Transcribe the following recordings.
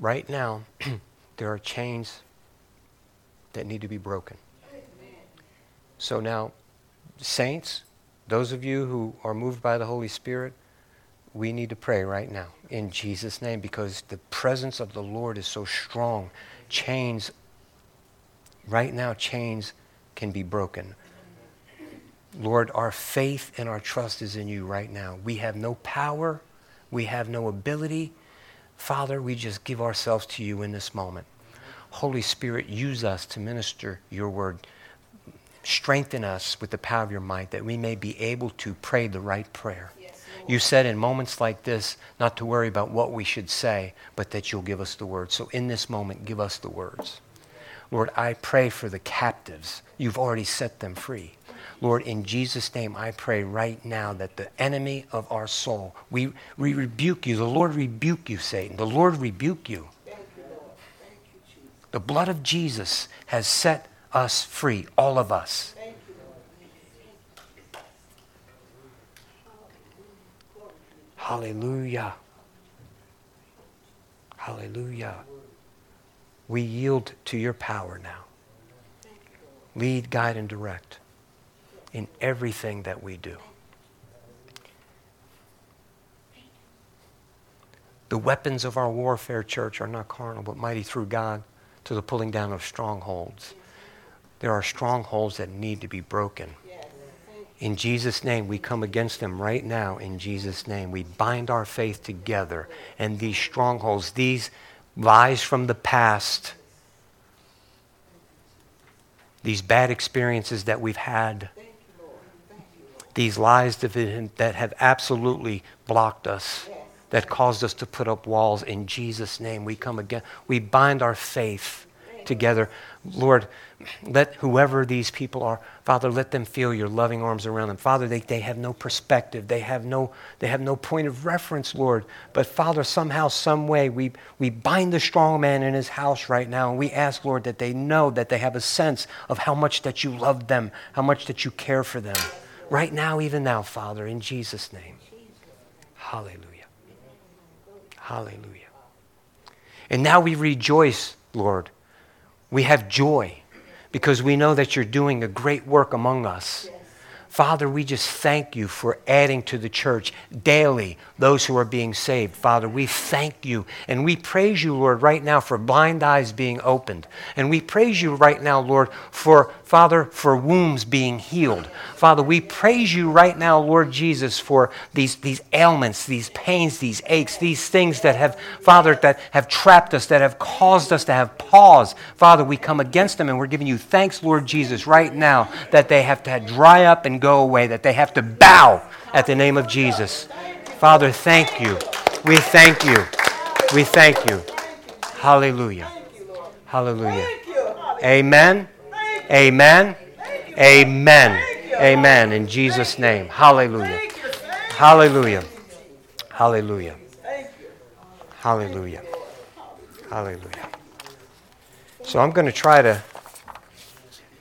right now, there are chains that need to be broken. So now, saints, those of you who are moved by the Holy Spirit, we need to pray right now in Jesus' name because the presence of the Lord is so strong. Chains, right now, chains can be broken. Lord, our faith and our trust is in you right now. We have no power, we have no ability. Father, we just give ourselves to you in this moment. Holy Spirit, use us to minister your word. Strengthen us with the power of your might that we may be able to pray the right prayer. You said in moments like this not to worry about what we should say, but that you'll give us the words. So in this moment, give us the words. Lord, I pray for the captives. You've already set them free. Lord, in Jesus' name, I pray right now that the enemy of our soul, we, we rebuke you. The Lord rebuke you, Satan. The Lord rebuke you. The blood of Jesus has set us free, all of us. Hallelujah. Hallelujah. We yield to your power now. Lead, guide, and direct in everything that we do. The weapons of our warfare, church, are not carnal, but mighty through God to the pulling down of strongholds. There are strongholds that need to be broken. In Jesus' name, we come against them right now. In Jesus' name, we bind our faith together. And these strongholds, these lies from the past, these bad experiences that we've had, these lies that have absolutely blocked us, that caused us to put up walls. In Jesus' name, we come again. We bind our faith together. Lord, let whoever these people are, Father, let them feel your loving arms around them. Father, they, they have no perspective. They have no, they have no point of reference, Lord. But Father, somehow, some way, we, we bind the strong man in his house right now, and we ask, Lord, that they know that they have a sense of how much that you love them, how much that you care for them. Right now, even now, Father, in Jesus' name. Hallelujah. Hallelujah. And now we rejoice, Lord. We have joy because we know that you're doing a great work among us. Father, we just thank you for adding to the church daily those who are being saved. Father, we thank you and we praise you, Lord, right now for blind eyes being opened. And we praise you right now, Lord, for, Father, for wombs being healed. Father, we praise you right now, Lord Jesus, for these, these ailments, these pains, these aches, these things that have, Father, that have trapped us, that have caused us to have pause. Father, we come against them and we're giving you thanks, Lord Jesus, right now that they have to dry up and go away, that they have to bow at the name of Jesus. Father, thank you. We thank you. We thank you. Hallelujah. Hallelujah. Amen. Amen. Amen. Amen. In Jesus' name. Hallelujah. Hallelujah. Hallelujah. Hallelujah. Hallelujah. So I'm going to try to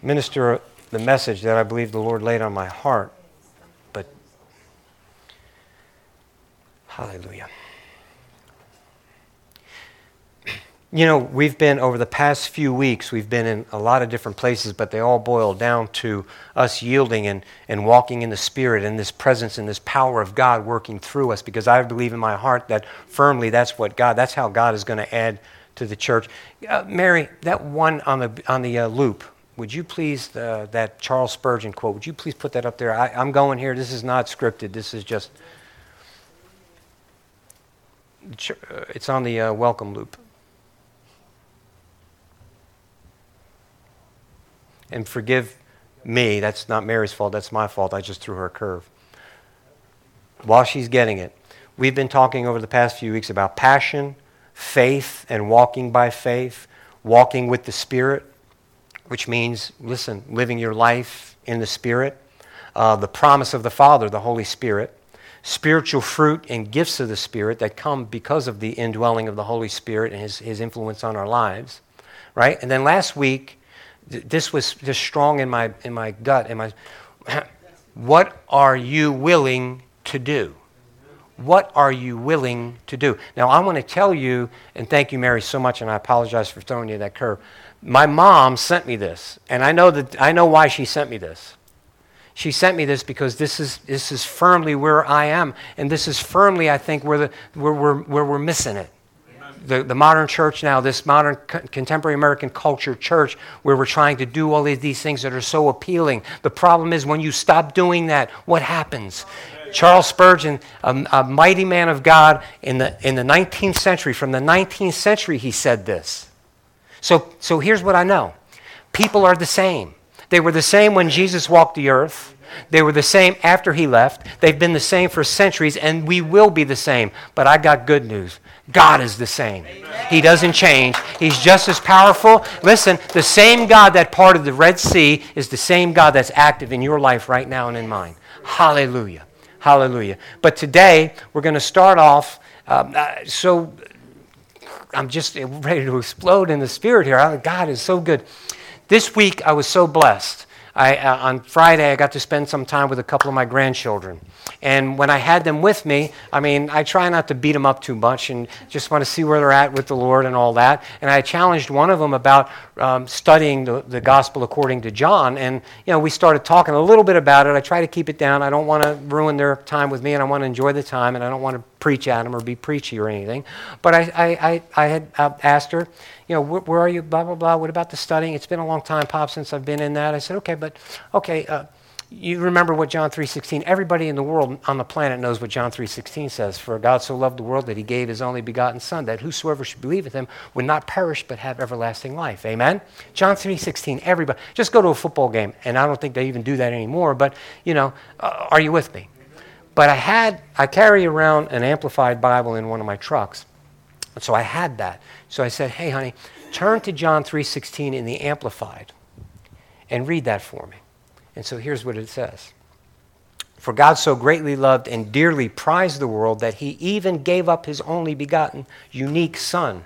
minister the message that I believe the Lord laid on my heart. But, hallelujah. You know, we've been over the past few weeks, we've been in a lot of different places, but they all boil down to us yielding and, and walking in the Spirit and this presence and this power of God working through us because I believe in my heart that firmly that's what God, that's how God is going to add to the church. Uh, Mary, that one on the, on the uh, loop, would you please, uh, that Charles Spurgeon quote, would you please put that up there? I, I'm going here. This is not scripted. This is just, uh, it's on the uh, welcome loop. And forgive me, that's not Mary's fault, that's my fault. I just threw her a curve. While she's getting it, we've been talking over the past few weeks about passion, faith, and walking by faith, walking with the Spirit which means, listen, living your life in the Spirit, uh, the promise of the Father, the Holy Spirit, spiritual fruit and gifts of the Spirit that come because of the indwelling of the Holy Spirit and his, his influence on our lives, right? And then last week, this was just strong in my, in my gut. In my, what are you willing to do? What are you willing to do? Now, I want to tell you, and thank you, Mary, so much, and I apologize for throwing you that curve. My mom sent me this, and I know, that, I know why she sent me this. She sent me this because this is, this is firmly where I am, and this is firmly, I think, where, the, where, we're, where we're missing it. The, the modern church now, this modern co- contemporary American culture church, where we're trying to do all of these things that are so appealing. The problem is when you stop doing that, what happens? Charles Spurgeon, a, a, mighty man of God in the, in the 19th century, from the 19th century, he said this. So, so here's what I know people are the same. They were the same when Jesus walked the earth. They were the same after he left. They've been the same for centuries, and we will be the same. But I got good news. God is the same. He doesn't change. He's just as powerful. Listen, the same God that parted the Red Sea is the same God that's active in your life right now and in mine. Hallelujah. Hallelujah. But today, we're going to start off. Um, uh, so I'm just ready to explode in the spirit here. God is so good. This week, I was so blessed. I, uh, on Friday, I got to spend some time with a couple of my grandchildren. And when I had them with me, I mean, I try not to beat them up too much and just want to see where they're at with the Lord and all that. And I challenged one of them about um, studying the, the gospel according to John. And, you know, we started talking a little bit about it. I try to keep it down. I don't want to ruin their time with me, and I want to enjoy the time, and I don't want to preach at them or be preachy or anything. But I, I, I, I had uh, asked her, you know, where, where, are you, blah, blah, blah. What about the studying? It's been a long time, Pop, since I've been in that. I said, okay, but, okay, uh, you remember what John 3:16 everybody in the world on the planet knows what John 3:16 says for God so loved the world that he gave his only begotten son that whosoever should believe in him would not perish but have everlasting life amen John 3:16 everybody just go to a football game and I don't think they even do that anymore but you know uh, are you with me but I had I carry around an amplified Bible in one of my trucks so I had that so I said hey honey turn to John 3:16 in the amplified and read that for me. And so here's what it says. For God so greatly loved and dearly prized the world that he even gave up his only begotten, unique Son,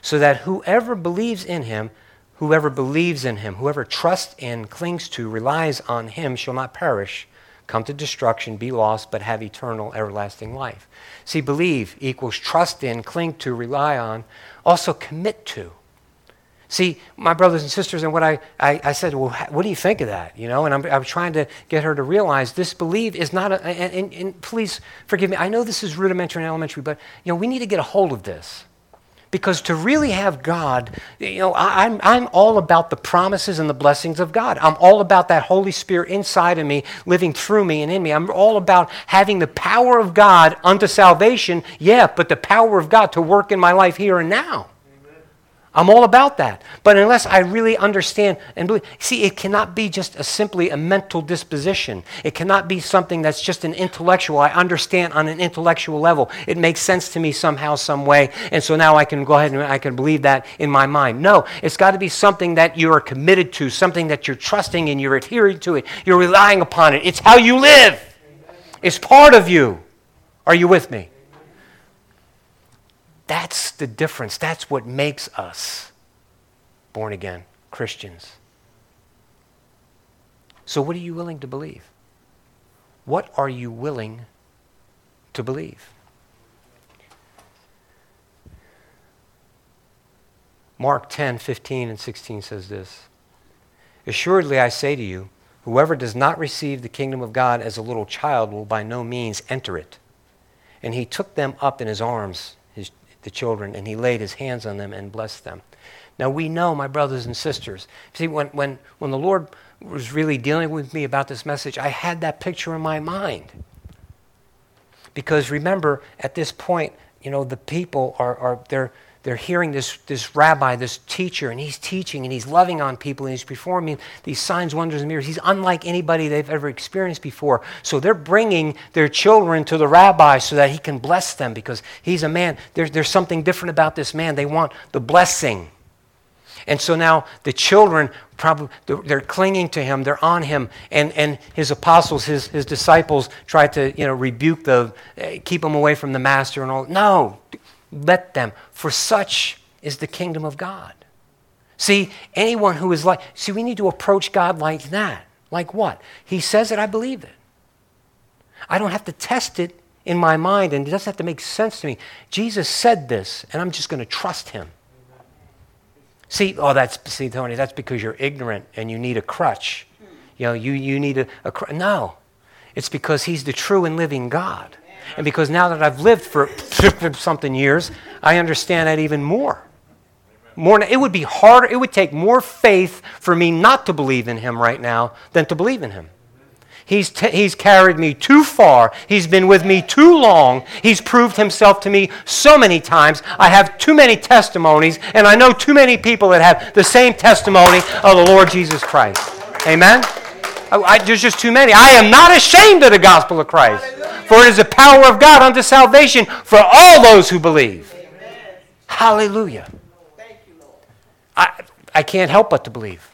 so that whoever believes in him, whoever believes in him, whoever trusts in, clings to, relies on him, shall not perish, come to destruction, be lost, but have eternal, everlasting life. See, believe equals trust in, cling to, rely on, also commit to. See, my brothers and sisters, and what I, I, I, said, well, what do you think of that? You know, and I'm, I'm trying to get her to realize this believe is not a, and, and, and please forgive me, I know this is rudimentary and elementary, but, you know, we need to get a hold of this. Because to really have God, you know, I, I'm, I'm all about the promises and the blessings of God. I'm all about that Holy Spirit inside of me, living through me and in me. I'm all about having the power of God unto salvation, yeah, but the power of God to work in my life here and now. I'm all about that. But unless I really understand and believe, see, it cannot be just a simply a mental disposition. It cannot be something that's just an intellectual. I understand on an intellectual level. It makes sense to me somehow, some way, and so now I can go ahead and I can believe that in my mind. No, it's got to be something that you are committed to, something that you're trusting and you're adhering to it. You're relying upon it. It's how you live. It's part of you. Are you with me? That's the difference. That's what makes us born again Christians. So, what are you willing to believe? What are you willing to believe? Mark 10, 15, and 16 says this Assuredly, I say to you, whoever does not receive the kingdom of God as a little child will by no means enter it. And he took them up in his arms the children, and he laid his hands on them and blessed them. Now we know, my brothers and sisters, see, when, when, when the Lord was really dealing with me about this message, I had that picture in my mind. Because remember, at this point, you know, the people are, are they're, they're hearing this, this rabbi, this teacher, and he's teaching and he's loving on people and he's performing these signs, wonders, and miracles. He's unlike anybody they've ever experienced before. So they're bringing their children to the rabbi so that he can bless them because he's a man. There's, there's something different about this man. They want the blessing. And so now the children probably they're clinging to him, they're on him, and, and his apostles, his, his disciples try to you know rebuke the uh, keep him away from the master and all. No, let them, for such is the kingdom of God. See, anyone who is like, see, we need to approach God like that. Like what? He says it, I believe it. I don't have to test it in my mind, and it doesn't have to make sense to me. Jesus said this, and I'm just going to trust him. See, oh, that's, see, Tony, that's because you're ignorant and you need a crutch. You know, you, you need a, a crutch. No, it's because he's the true and living God. And because now that I've lived for something years, I understand that even more. More, it would be harder, it would take more faith for me not to believe in him right now than to believe in him. He's, t- he's carried me too far. He's been with me too long. He's proved himself to me so many times. I have too many testimonies, and I know too many people that have the same testimony of the Lord Jesus Christ. Amen? I, there's just too many. I am not ashamed of the gospel of Christ, for it is the power of God unto salvation for all those who believe. Hallelujah. I, I can't help but to believe.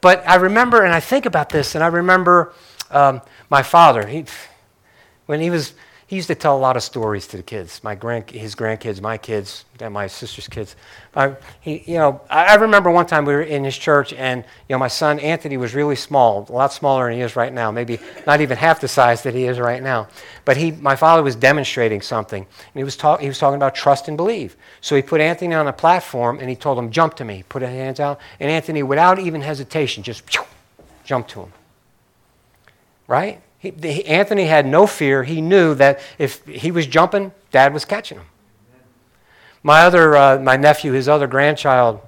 But I remember, and I think about this, and I remember um, my father. He, when he was, he used to tell a lot of stories to the kids, my grand, his grandkids, my kids, and my sister's kids. I, he, you know, I remember one time we were in his church, and you know, my son Anthony was really small, a lot smaller than he is right now, maybe not even half the size that he is right now. But he, my father was demonstrating something, and he was, talk, he was talking about trust and believe. So he put Anthony on a platform, and he told him, "Jump to me." Put his hands out, and Anthony, without even hesitation, just jumped to him. Right? He, the, Anthony had no fear. He knew that if he was jumping, Dad was catching him. My other, uh, my nephew, his other grandchild,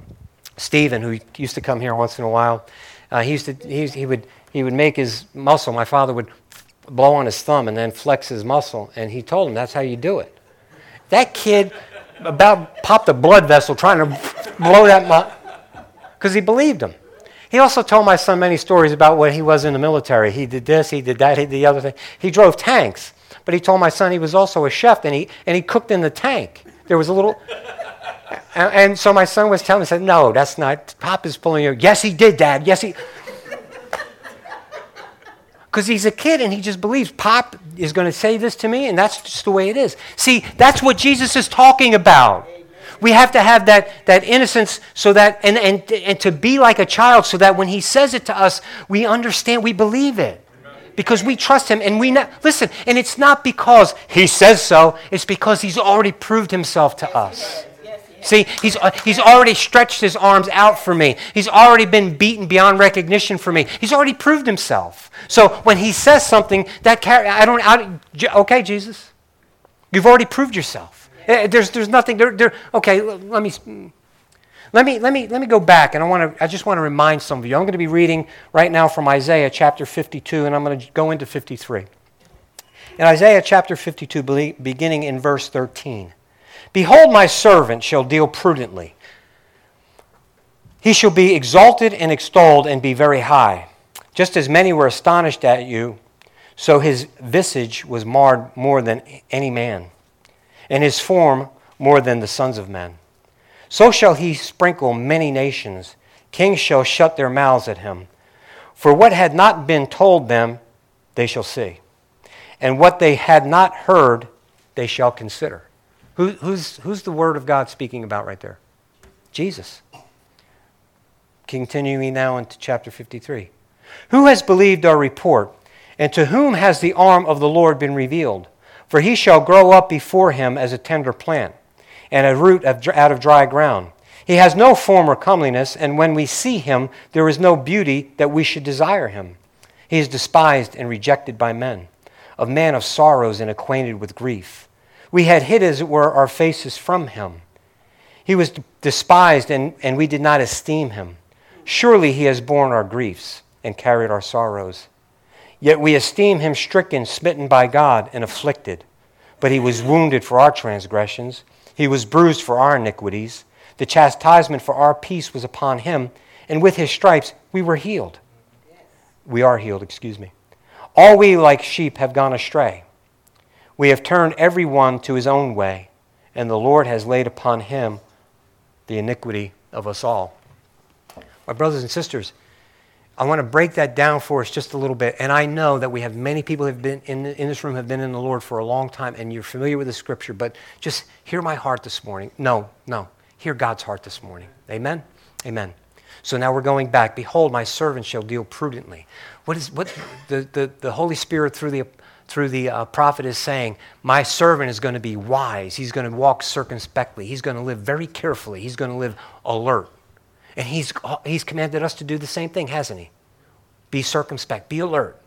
Stephen, who used to come here once in a while, uh, he used to, he, he, would, he would make his muscle. My father would blow on his thumb and then flex his muscle, and he told him that's how you do it. That kid about popped a blood vessel trying to blow that because he believed him. He also told my son many stories about what he was in the military. He did this, he did that, he did the other thing. He drove tanks, but he told my son he was also a chef and he, and he cooked in the tank. There was a little. And, and so my son was telling me, said, No, that's not. Pop is pulling you. Yes, he did, Dad. Yes, he. Because he's a kid and he just believes Pop is going to say this to me, and that's just the way it is. See, that's what Jesus is talking about. We have to have that, that innocence so that, and, and, and to be like a child so that when he says it to us, we understand, we believe it. Because we trust him and we listen and it's not because he says so it's because he's already proved himself to us. See he's, uh, he's already stretched his arms out for me. He's already been beaten beyond recognition for me. He's already proved himself. So when he says something that car- i don't I, okay jesus. You've already proved yourself Eh, there's, there's nothing there, there okay let me mm. let me, let me, let me go back, and I, want to, I just want to remind some of you. I'm going to be reading right now from Isaiah chapter 52, and I'm going to go into 53. In Isaiah chapter 52, beginning in verse 13 Behold, my servant shall deal prudently. He shall be exalted and extolled and be very high. Just as many were astonished at you, so his visage was marred more than any man, and his form more than the sons of men. So shall he sprinkle many nations. Kings shall shut their mouths at him. For what had not been told them, they shall see. And what they had not heard, they shall consider. Who, who's, who's the word of God speaking about right there? Jesus. Continuing now into chapter 53. Who has believed our report? And to whom has the arm of the Lord been revealed? For he shall grow up before him as a tender plant and a root out of dry ground. He has no form or comeliness, and when we see him, there is no beauty that we should desire him. He is despised and rejected by men, a man of sorrows and acquainted with grief. We had hid, as it were, our faces from him. He was despised, and, and we did not esteem him. Surely he has borne our griefs and carried our sorrows. Yet we esteem him stricken, smitten by God, and afflicted. But he was wounded for our transgressions he was bruised for our iniquities. The chastisement for our peace was upon him, and with his stripes we were healed. We are healed, excuse me. All we like sheep have gone astray. We have turned every one to his own way, and the Lord has laid upon him the iniquity of us all. My brothers and sisters, I want to break that down for us just a little bit. And I know that we have many people who have been in, in this room have been in the Lord for a long time, and you're familiar with the scripture, but just hear my heart this morning. No, no. Hear God's heart this morning. Amen? Amen. So now we're going back. Behold, my servant shall deal prudently. What is what the, the, the Holy Spirit through the through the uh, prophet is saying, My servant is going to be wise. He's going to walk circumspectly. He's going to live very carefully. He's going to live alert. And he's, oh, he's commanded us to do the same thing, hasn't he? Be circumspect, be alert,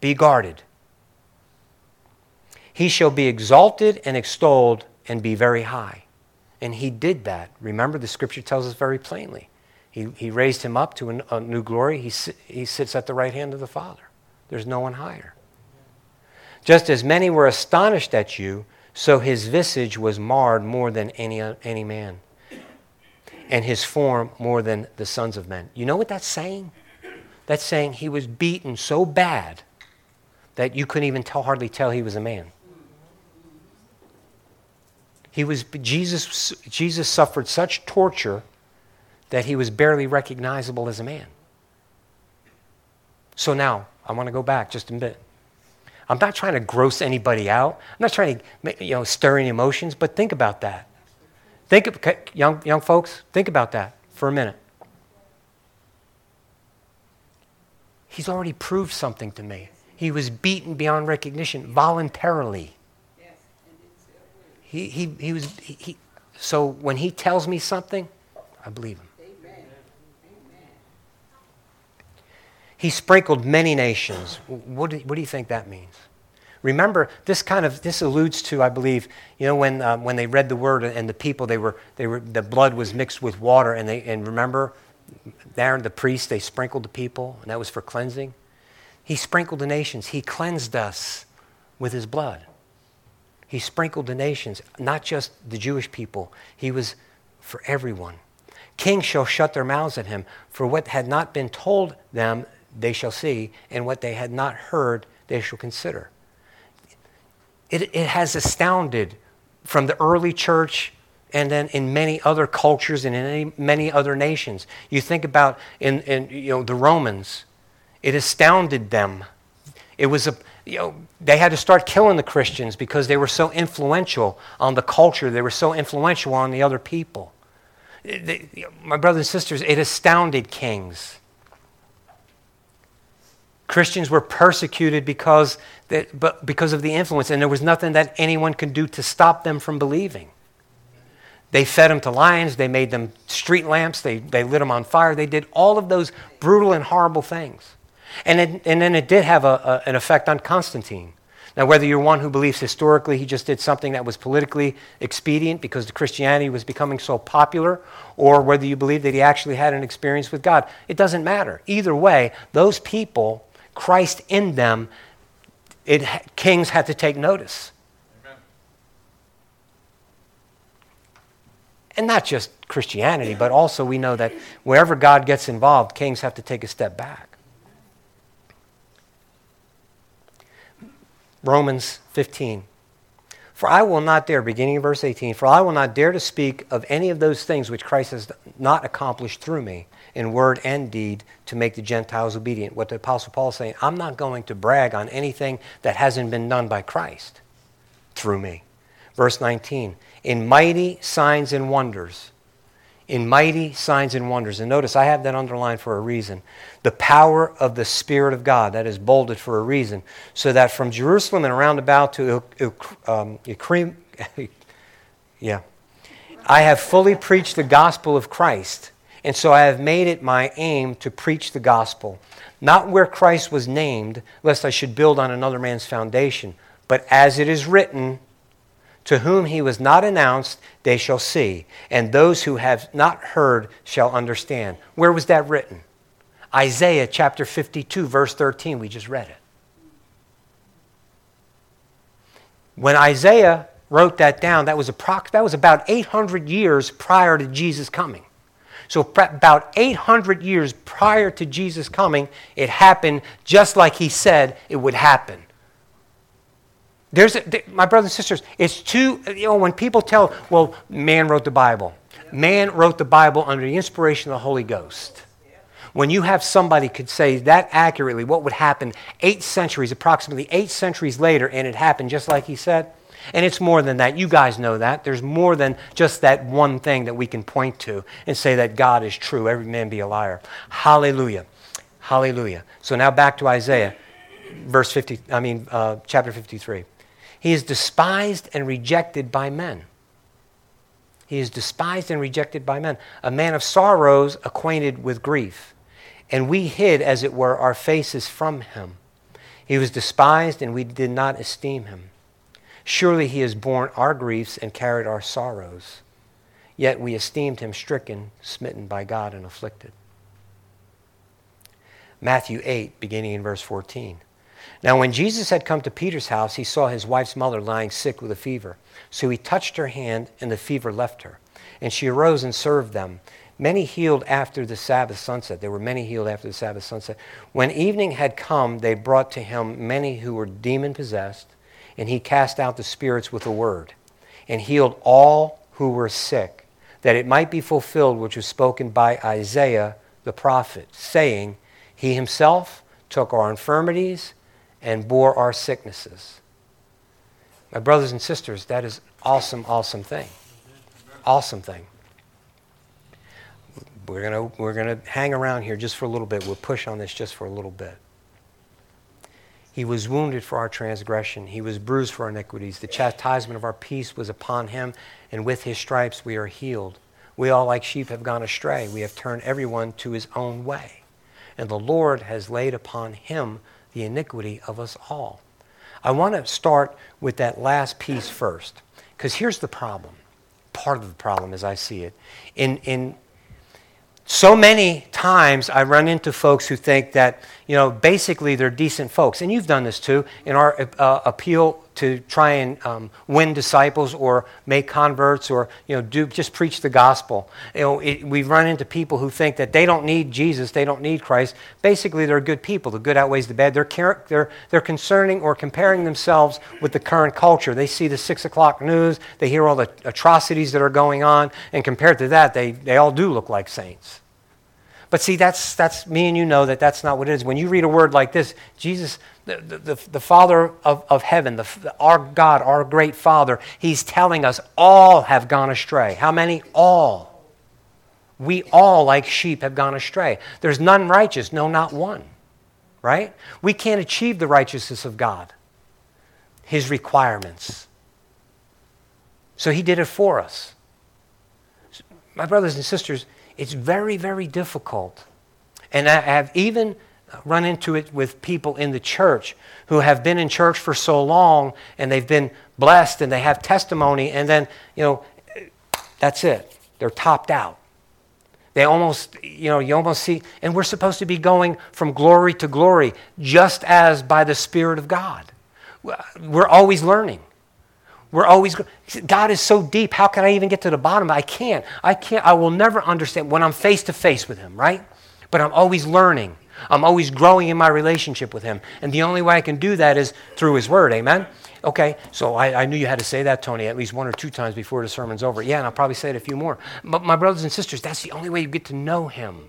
be guarded. He shall be exalted and extolled and be very high. And he did that. Remember, the scripture tells us very plainly. He, he raised him up to a, a new glory. He, he sits at the right hand of the Father. There's no one higher. Just as many were astonished at you, so his visage was marred more than any, any man, and his form more than the sons of men. You know what that's saying? That's saying he was beaten so bad that you couldn't even tell, hardly tell he was a man. He was, Jesus, Jesus suffered such torture that he was barely recognizable as a man. So now, I want to go back just a bit. I'm not trying to gross anybody out. I'm not trying to you know, stir any emotions, but think about that. Think of, young, young folks, think about that for a minute. He's already proved something to me. He was beaten beyond recognition voluntarily. He, he, he was, he, he, so when he tells me something, I believe him. He sprinkled many nations. What do, what do you think that means? Remember, this kind of this alludes to, I believe, you know, when um, when they read the word and the people, they were they were the blood was mixed with water, and they and remember, there the priest they sprinkled the people, and that was for cleansing. He sprinkled the nations. He cleansed us with his blood. He sprinkled the nations, not just the Jewish people. He was for everyone. Kings shall shut their mouths at him, for what had not been told them they shall see, and what they had not heard they shall consider. It, it has astounded from the early church and then in many other cultures and in any, many other nations. You think about in, in you know, the Romans, it astounded them. It was a, you know, they had to start killing the Christians because they were so influential on the culture, they were so influential on the other people. They, my brothers and sisters, it astounded kings. Christians were persecuted because, but because of the influence, and there was nothing that anyone could do to stop them from believing. They fed them to lions, they made them street lamps, they, they lit them on fire, they did all of those brutal and horrible things. And, it, and then it did have a, a, an effect on Constantine. Now, whether you're one who believes historically he just did something that was politically expedient because the Christianity was becoming so popular, or whether you believe that he actually had an experience with God, it doesn't matter. Either way, those people, Christ in them, it, kings had to take notice. Amen. And not just Christianity, but also we know that wherever God gets involved, kings have to take a step back. Romans 15. For I will not dare, beginning in verse 18, for I will not dare to speak of any of those things which Christ has not accomplished through me in word and deed to make the Gentiles obedient. What the Apostle Paul is saying, I'm not going to brag on anything that hasn't been done by Christ through me. Verse 19, in mighty signs and wonders in mighty signs and wonders. And notice I have that underlined for a reason. The power of the Spirit of God, that is bolded for a reason, so that from Jerusalem and around about to um, yeah, I have fully preached the gospel of Christ. And so I have made it my aim to preach the gospel, not where Christ was named, lest I should build on another man's foundation, but as it is written, to whom he was not announced, they shall see, and those who have not heard shall understand. Where was that written? Isaiah chapter 52, verse 13. We just read it. When Isaiah wrote that down, that was, that was about 800 years prior to Jesus coming. So, about 800 years prior to Jesus coming, it happened just like he said it would happen. There's a, my brothers and sisters, it's too, you know, when people tell, well, man wrote the Bible. Man wrote the Bible under the inspiration of the Holy Ghost. When you have somebody could say that accurately, what would happen eight centuries, approximately eight centuries later, and it happened just like he said, and it's more than that. You guys know that. There's more than just that one thing that we can point to and say that God is true. Every man be a liar. Hallelujah. Hallelujah. So now back to Isaiah. verse 50, I mean, uh, chapter 53. He is despised and rejected by men. He is despised and rejected by men. A man of sorrows, acquainted with grief. And we hid, as it were, our faces from him. He was despised, and we did not esteem him. Surely he has borne our griefs and carried our sorrows. Yet we esteemed him stricken, smitten by God, and afflicted. Matthew 8, beginning in verse 14. Now, when Jesus had come to Peter's house, he saw his wife's mother lying sick with a fever. So he touched her hand, and the fever left her. And she arose and served them. Many healed after the Sabbath sunset. There were many healed after the Sabbath sunset. When evening had come, they brought to him many who were demon possessed, and he cast out the spirits with a word, and healed all who were sick, that it might be fulfilled which was spoken by Isaiah the prophet, saying, He himself took our infirmities and bore our sicknesses. My brothers and sisters, that is awesome, awesome thing. Awesome thing. We're going we're to hang around here just for a little bit. We'll push on this just for a little bit. He was wounded for our transgression. He was bruised for our iniquities. The chastisement of our peace was upon him, and with his stripes we are healed. We all, like sheep, have gone astray. We have turned everyone to his own way. And the Lord has laid upon him the iniquity of us all. I want to start with that last piece first, because here's the problem. Part of the problem, as I see it. In, in so many times I run into folks who think that, you know, basically they're decent folks. And you've done this too in our uh, appeal to try and um, win disciples or make converts or you know do just preach the gospel. You know, it, we run into people who think that they don't need Jesus, they don't need Christ. Basically, they're good people. The good outweighs the bad. They're car- they're they're concerning or comparing themselves with the current culture. They see the six o'clock news, they hear all the atrocities that are going on, and compared to that, they they all do look like saints. But see, that's, that's me and you know that that's not what it is. When you read a word like this, Jesus, the, the, the Father of, of heaven, the, our God, our great Father, He's telling us all have gone astray. How many? All. We all, like sheep, have gone astray. There's none righteous, no, not one. Right? We can't achieve the righteousness of God, His requirements. So He did it for us. My brothers and sisters, it's very, very difficult. And I have even run into it with people in the church who have been in church for so long and they've been blessed and they have testimony, and then, you know, that's it. They're topped out. They almost, you know, you almost see, and we're supposed to be going from glory to glory just as by the Spirit of God. We're always learning. We're always, God is so deep. How can I even get to the bottom? I can't. I can't. I will never understand when I'm face to face with Him, right? But I'm always learning. I'm always growing in my relationship with Him. And the only way I can do that is through His Word. Amen? Okay, so I, I, knew you had to say that, Tony, at least one or two times before the sermon's over. Yeah, and I'll probably say it a few more. But my brothers and sisters, that's the only way you get to know Him,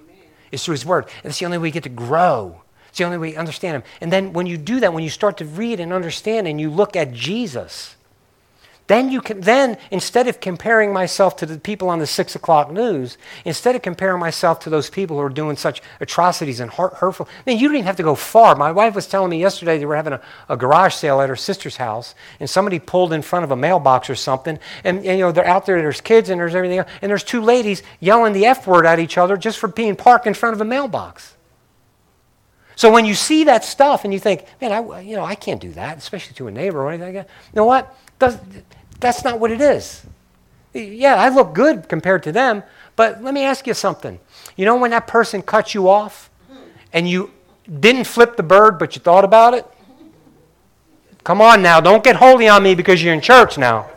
is through His Word. It's the only way you get to grow. It's the only way you understand Him. And then when you do that, when you start to read and understand and you look at Jesus, then you can then instead of comparing myself to the people on the six o'clock news, instead of comparing myself to those people who are doing such atrocities and hurtful, then you don't even have to go far. My wife was telling me yesterday they were having a, a garage sale at her sister's house, and somebody pulled in front of a mailbox or something, and, and you know they're out there. There's kids and there's everything, else, and there's two ladies yelling the f word at each other just for being parked in front of a mailbox. So when you see that stuff and you think, man, I, you know, I can't do that, especially to a neighbor or anything like that. You know what? Does, that's not what it is. Yeah, I look good compared to them, but let me ask you something. You know when that person cut you off and you didn't flip the bird, but you thought about it? Come on now, don't get holy on me because you're in church now.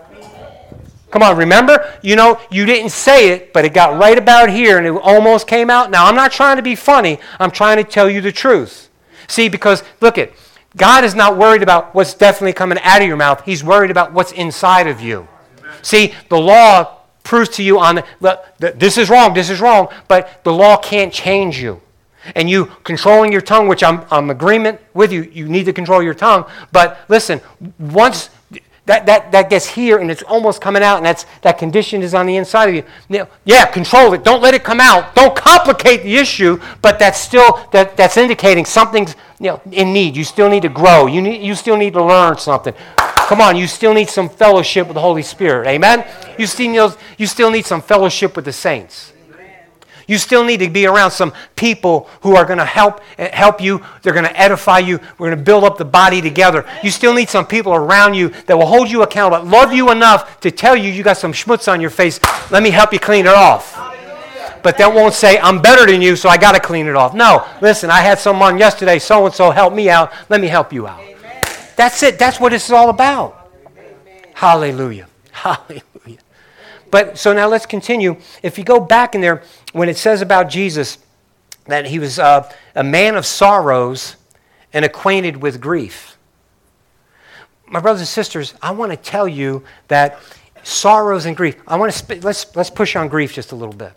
Come on, remember? You know, you didn't say it, but it got right about here and it almost came out. Now, I'm not trying to be funny, I'm trying to tell you the truth. See, because look at God is not worried about what's definitely coming out of your mouth. He's worried about what's inside of you. Amen. See, the law proves to you on the, this is wrong, this is wrong, but the law can't change you. And you controlling your tongue, which I'm, I'm agreement with you, you need to control your tongue. But listen, once that, that, that gets here and it's almost coming out, and that's, that condition is on the inside of you. Now, yeah, control it. Don't let it come out. Don't complicate the issue, but that's still that, that's indicating something's you know, in need. You still need to grow. You, need, you still need to learn something. Come on, you still need some fellowship with the Holy Spirit. Amen? You still you still need some fellowship with the saints. You still need to be around some people who are going to help eh, help you. They're going to edify you. We're going to build up the body together. You still need some people around you that will hold you accountable, love you enough to tell you you got some schmutz on your face. Let me help you clean it off. But that won't say I'm better than you, so I got to clean it off. No, listen. I had someone yesterday. So and so helped me out. Let me help you out. That's it. That's what this is all about. Hallelujah. Hallelujah. But so now let's continue. If you go back in there, when it says about Jesus that he was uh, a man of sorrows and acquainted with grief. My brothers and sisters, I want to tell you that sorrows and grief. I want to sp- let's let's push on grief just a little bit.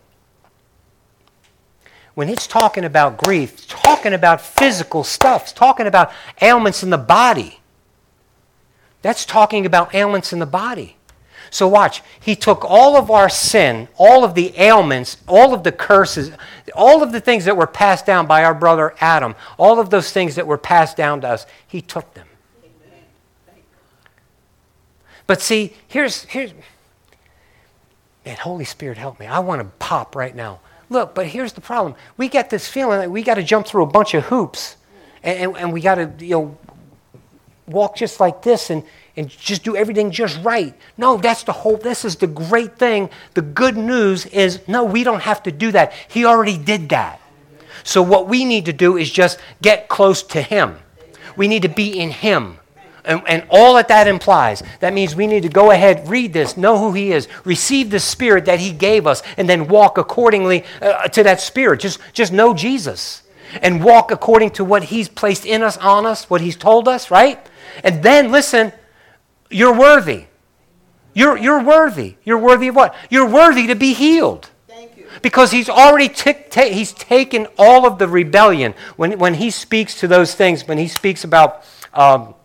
When it's talking about grief, it's talking about physical stuff. It's talking about ailments in the body. That's talking about ailments in the body. So watch, he took all of our sin, all of the ailments, all of the curses, all of the things that were passed down by our brother Adam, all of those things that were passed down to us, he took them. But see, here's here's man, Holy Spirit help me. I want to pop right now. Look, but here's the problem. We get this feeling that we got to jump through a bunch of hoops and, and, and we got to, you know, walk just like this and and just do everything just right. No, that's the whole, this is the great thing. The good news is no, we don't have to do that. He already did that. So what we need to do is just get close to Him. We need to be in Him. And, and, all that that implies, that means we need to go ahead, read this, know who He is, receive the Spirit that He gave us, and then walk accordingly uh, to that Spirit. Just, just know Jesus and walk according to what He's placed in us, on us, what He's told us, right? And then, listen, you're worthy. You're, you're worthy. You're worthy of what? You're worthy to be healed. Because he's already t- he's taken all of the rebellion. When, when he speaks to those things, when he speaks about um,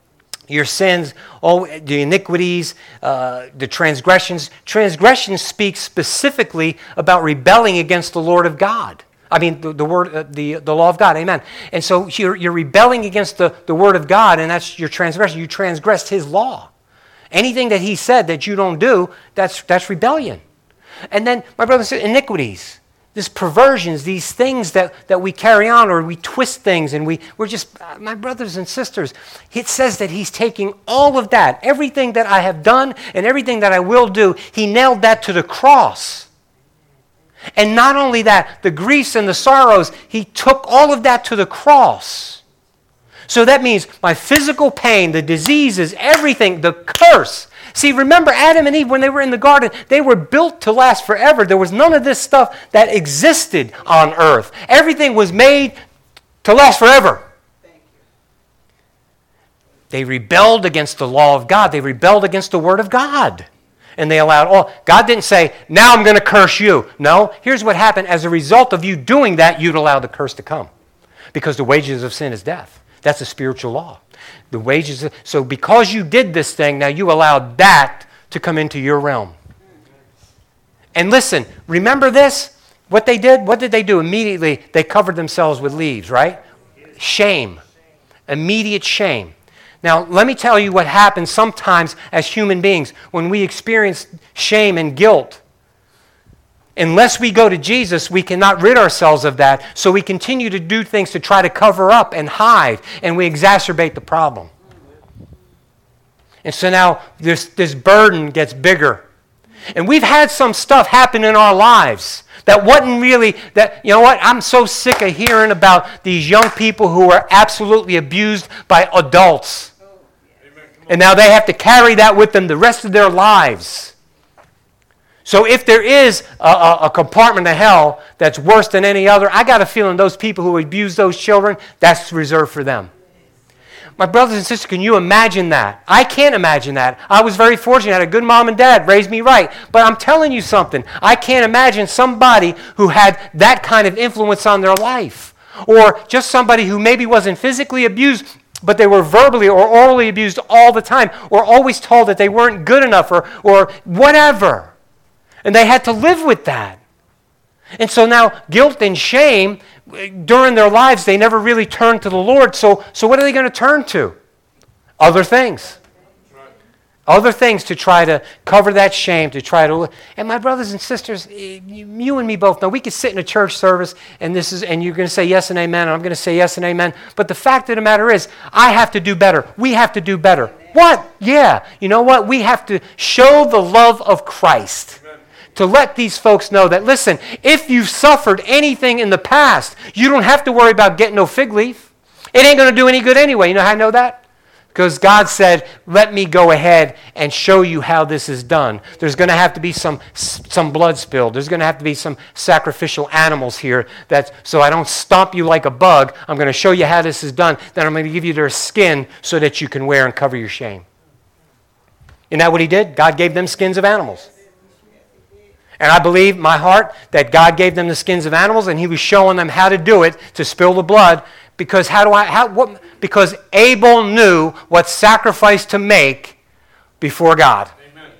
your sins, all the iniquities, uh, the transgressions, transgression speaks specifically about rebelling against the Lord of God. I mean, the, the word, uh, the, the law of God. Amen. And so you're, you're rebelling against the, the word of God, and that's your transgression. You transgressed his law. Anything that he said that you don't do, that's, that's rebellion. And then, my brother said, iniquities, these perversions, these things that, that we carry on or we twist things and we, we're just, uh, my brothers and sisters, it says that he's taking all of that, everything that I have done and everything that I will do, he nailed that to the cross. And not only that, the griefs and the sorrows, he took all of that to the cross. So that means my physical pain, the diseases, everything, the curse. See, remember Adam and Eve when they were in the garden, they were built to last forever. There was none of this stuff that existed on earth. Everything was made to last forever. They rebelled against the law of God. They rebelled against the word of God. And they allowed all. God didn't say, now I'm going to curse you. No, here's what happened. As a result of you doing that, you'd allow the curse to come. Because the wages of sin is death. That's a spiritual law. The wages. Of, so because you did this thing, now you allowed that to come into your realm. And listen, remember this? What they did? What did they do? Immediately, they covered themselves with leaves, right? Shame. Immediate shame. Now, let me tell you what happens sometimes as human beings when we experience shame and guilt. Unless we go to Jesus, we cannot rid ourselves of that. So we continue to do things to try to cover up and hide, and we exacerbate the problem. And so now this, this burden gets bigger. And we've had some stuff happen in our lives that wasn't really, that, you know what, I'm so sick of hearing about these young people who are absolutely abused by adults. And now they have to carry that with them the rest of their lives. So if there is a, a, a, compartment of hell that's worse than any other, I got a feeling those people who abuse those children, that's reserved for them. My brothers and sisters, can you imagine that? I can't imagine that. I was very fortunate. I had a good mom and dad, raised me right. But I'm telling you something. I can't imagine somebody who had that kind of influence on their life. Or just somebody who maybe wasn't physically abused, but they were verbally or orally abused all the time, or always told that they weren't good enough, or, or whatever. And they had to live with that. And so now, guilt and shame, during their lives, they never really turned to the Lord. So, so what are they going to turn to? Other things other things to try to cover that shame, to try to. And my brothers and sisters, eh, you and me both know we could sit in a church service and this is, and you're going to say yes and amen, and I'm going to say yes and amen. But the fact of the matter is, I have to do better. We have to do better. Amen. What? Yeah. You know what? We have to show the love of Christ. To let these folks know that, listen, if you've suffered anything in the past, you don't have to worry about getting no fig leaf. It ain't going to do any good anyway. You know how I know that? Because God said, let me go ahead and show you how this is done. There's going to have to be some, some blood spilled. There's going to have to be some sacrificial animals here. That, so I don't stomp you like a bug. I'm going to show you how this is done. Then I'm going to give you their skin so that you can wear and cover your shame. Isn't that what he did? God gave them skins of animals. And I believe, my heart, that God gave them the skins of animals and he was showing them how to do it to spill the blood because how do I, how, what, because Abel knew what sacrifice to make before God. Amen.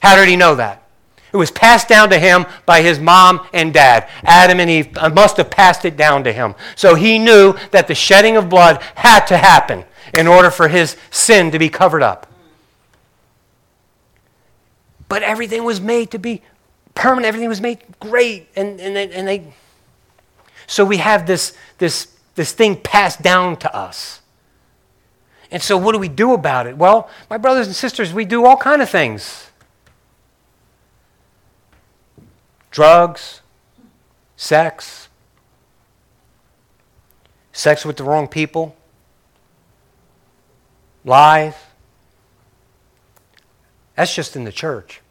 How did he know that? It was passed down to him by his mom and dad. Adam and Eve uh, must have passed it down to him. So he knew that the shedding of blood had to happen in order for his sin to be covered up. But everything was made to be permanent, everything was made great. And, and, they, and they so we have this, this this thing passed down to us. And so what do we do about it? Well, my brothers and sisters, we do all kind of things. Drugs, sex, sex with the wrong people, lies. That's just in the church.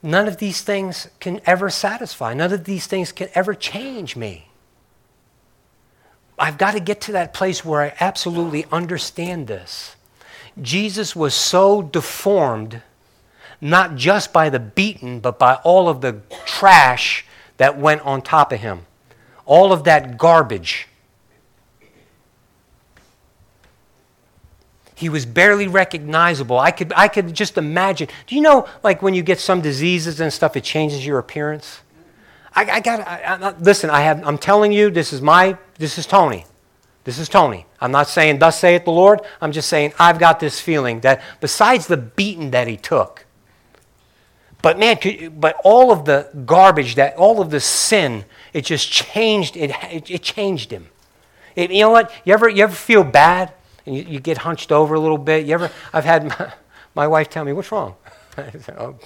None of these things can ever satisfy. None of these things can ever change me. I've got to get to that place where I absolutely understand this. Jesus was so deformed, not just by the beaten, but by all of the trash that went on top of him, all of that garbage. He was barely recognizable. I could, I could just imagine. Do you know, like when you get some diseases and stuff, it changes your appearance? I, I got. I, I, listen. I have. I'm telling you, this is my. This is Tony. This is Tony. I'm not saying, "Thus saith the Lord." I'm just saying, I've got this feeling that besides the beating that he took, but man, but all of the garbage that, all of the sin, it just changed. It, it, it changed him. It, you know what? You ever, you ever feel bad? and you, you, get hunched over a little bit. You ever? I've had my, my wife tell me, "What's wrong?" I said, oh,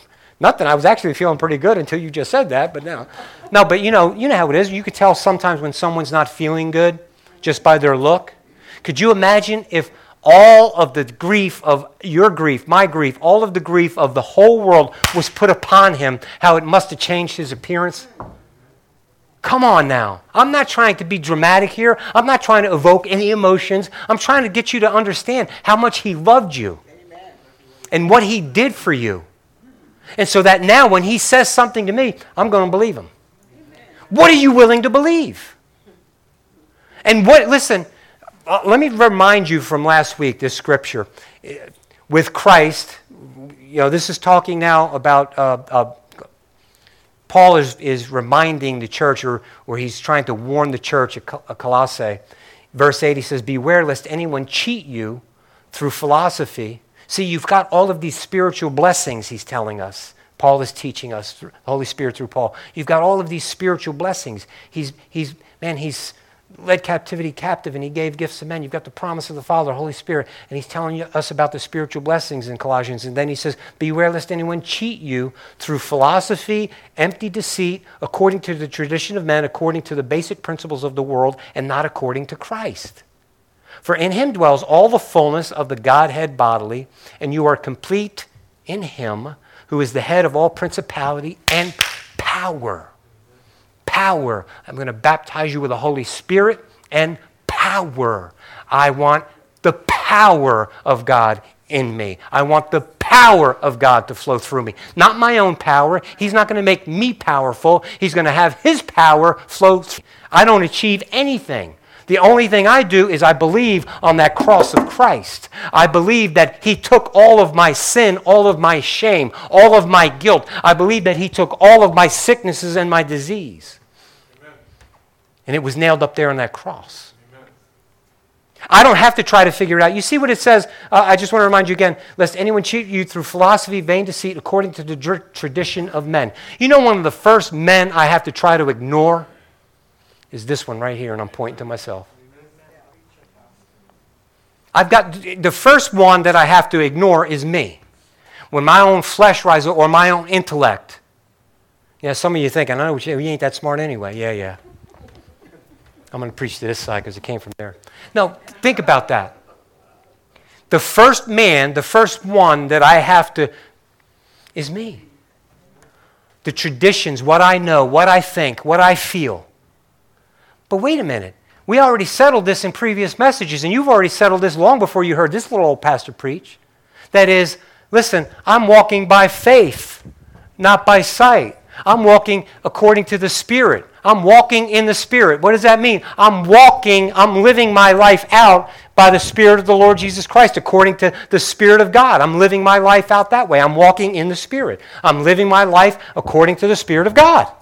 nothing. I was actually feeling pretty good until you just said that. But now, no. But you know, you know how it is. You could tell sometimes when someone's not feeling good just by their look. Could you imagine if all of the grief of your grief, my grief, all of the grief of the whole world was put upon him, how it must have changed his appearance? Come on now. I'm not trying to be dramatic here. I'm not trying to evoke any emotions. I'm trying to get you to understand how much He loved you Amen. and what He did for you. And so that now when He says something to me, I'm going to believe Him. What are you willing to believe? And what, listen, uh, let me remind you from last week this scripture. With Christ, you know, this is talking now about. Uh, uh, Paul is, is reminding the church, or, or he's trying to warn the church at Colossae. Verse 8, he says, Beware lest anyone cheat you through philosophy. See, you've got all of these spiritual blessings, he's telling us. Paul is teaching us, the Holy Spirit through Paul. You've got all of these spiritual blessings. He's, he's man, he's led captivity captive and he gave gifts to men. You've got the promise of the Father, Holy Spirit, and he's telling us about the spiritual blessings in Colossians. And then he says, Beware lest anyone cheat you through philosophy, empty deceit, according to the tradition of men, according to the basic principles of the world, and not according to Christ. For in him dwells all the fullness of the Godhead bodily, and you are complete in him, who is the head of all principality and power power. I'm going to baptize you with the Holy Spirit and power. I want the power of God in me. I want the power of God to flow through me. Not my own power. He's not going to make me powerful. He's going to have His power flow. Through. I don't achieve anything. The only thing I do is I believe on that cross of Christ. I believe that He took all of my sin, all of my shame, all of my guilt. I believe that He took all of my sicknesses and my disease. Amen. And it was nailed up there on that cross. Amen. I don't have to try to figure it out. You see what it says? Uh, I just want to remind you again lest anyone cheat you through philosophy, vain deceit, according to the tradition of men. You know, one of the first men I have to try to ignore? Is this one right here, and I'm pointing to myself. I've got the first one that I have to ignore is me. When my own flesh rises or my own intellect. Yeah, some of you think, I know you, ain't that smart anyway. Yeah, yeah. I'm going to preach to this side because it came from there. No, think about that. The first man, the first one that I have to, is me. The traditions, what I know, what I think, what I feel. But wait a minute. We already settled this in previous messages, and you've already settled this long before you heard this little old pastor preach. That is, listen, I'm walking by faith, not by sight. I'm walking according to the Spirit. I'm walking in the Spirit. What does that mean? I'm walking, I'm living my life out by the Spirit of the Lord Jesus Christ, according to the Spirit of God. I'm living my life out that way. I'm walking in the Spirit. I'm living my life according to the Spirit of God.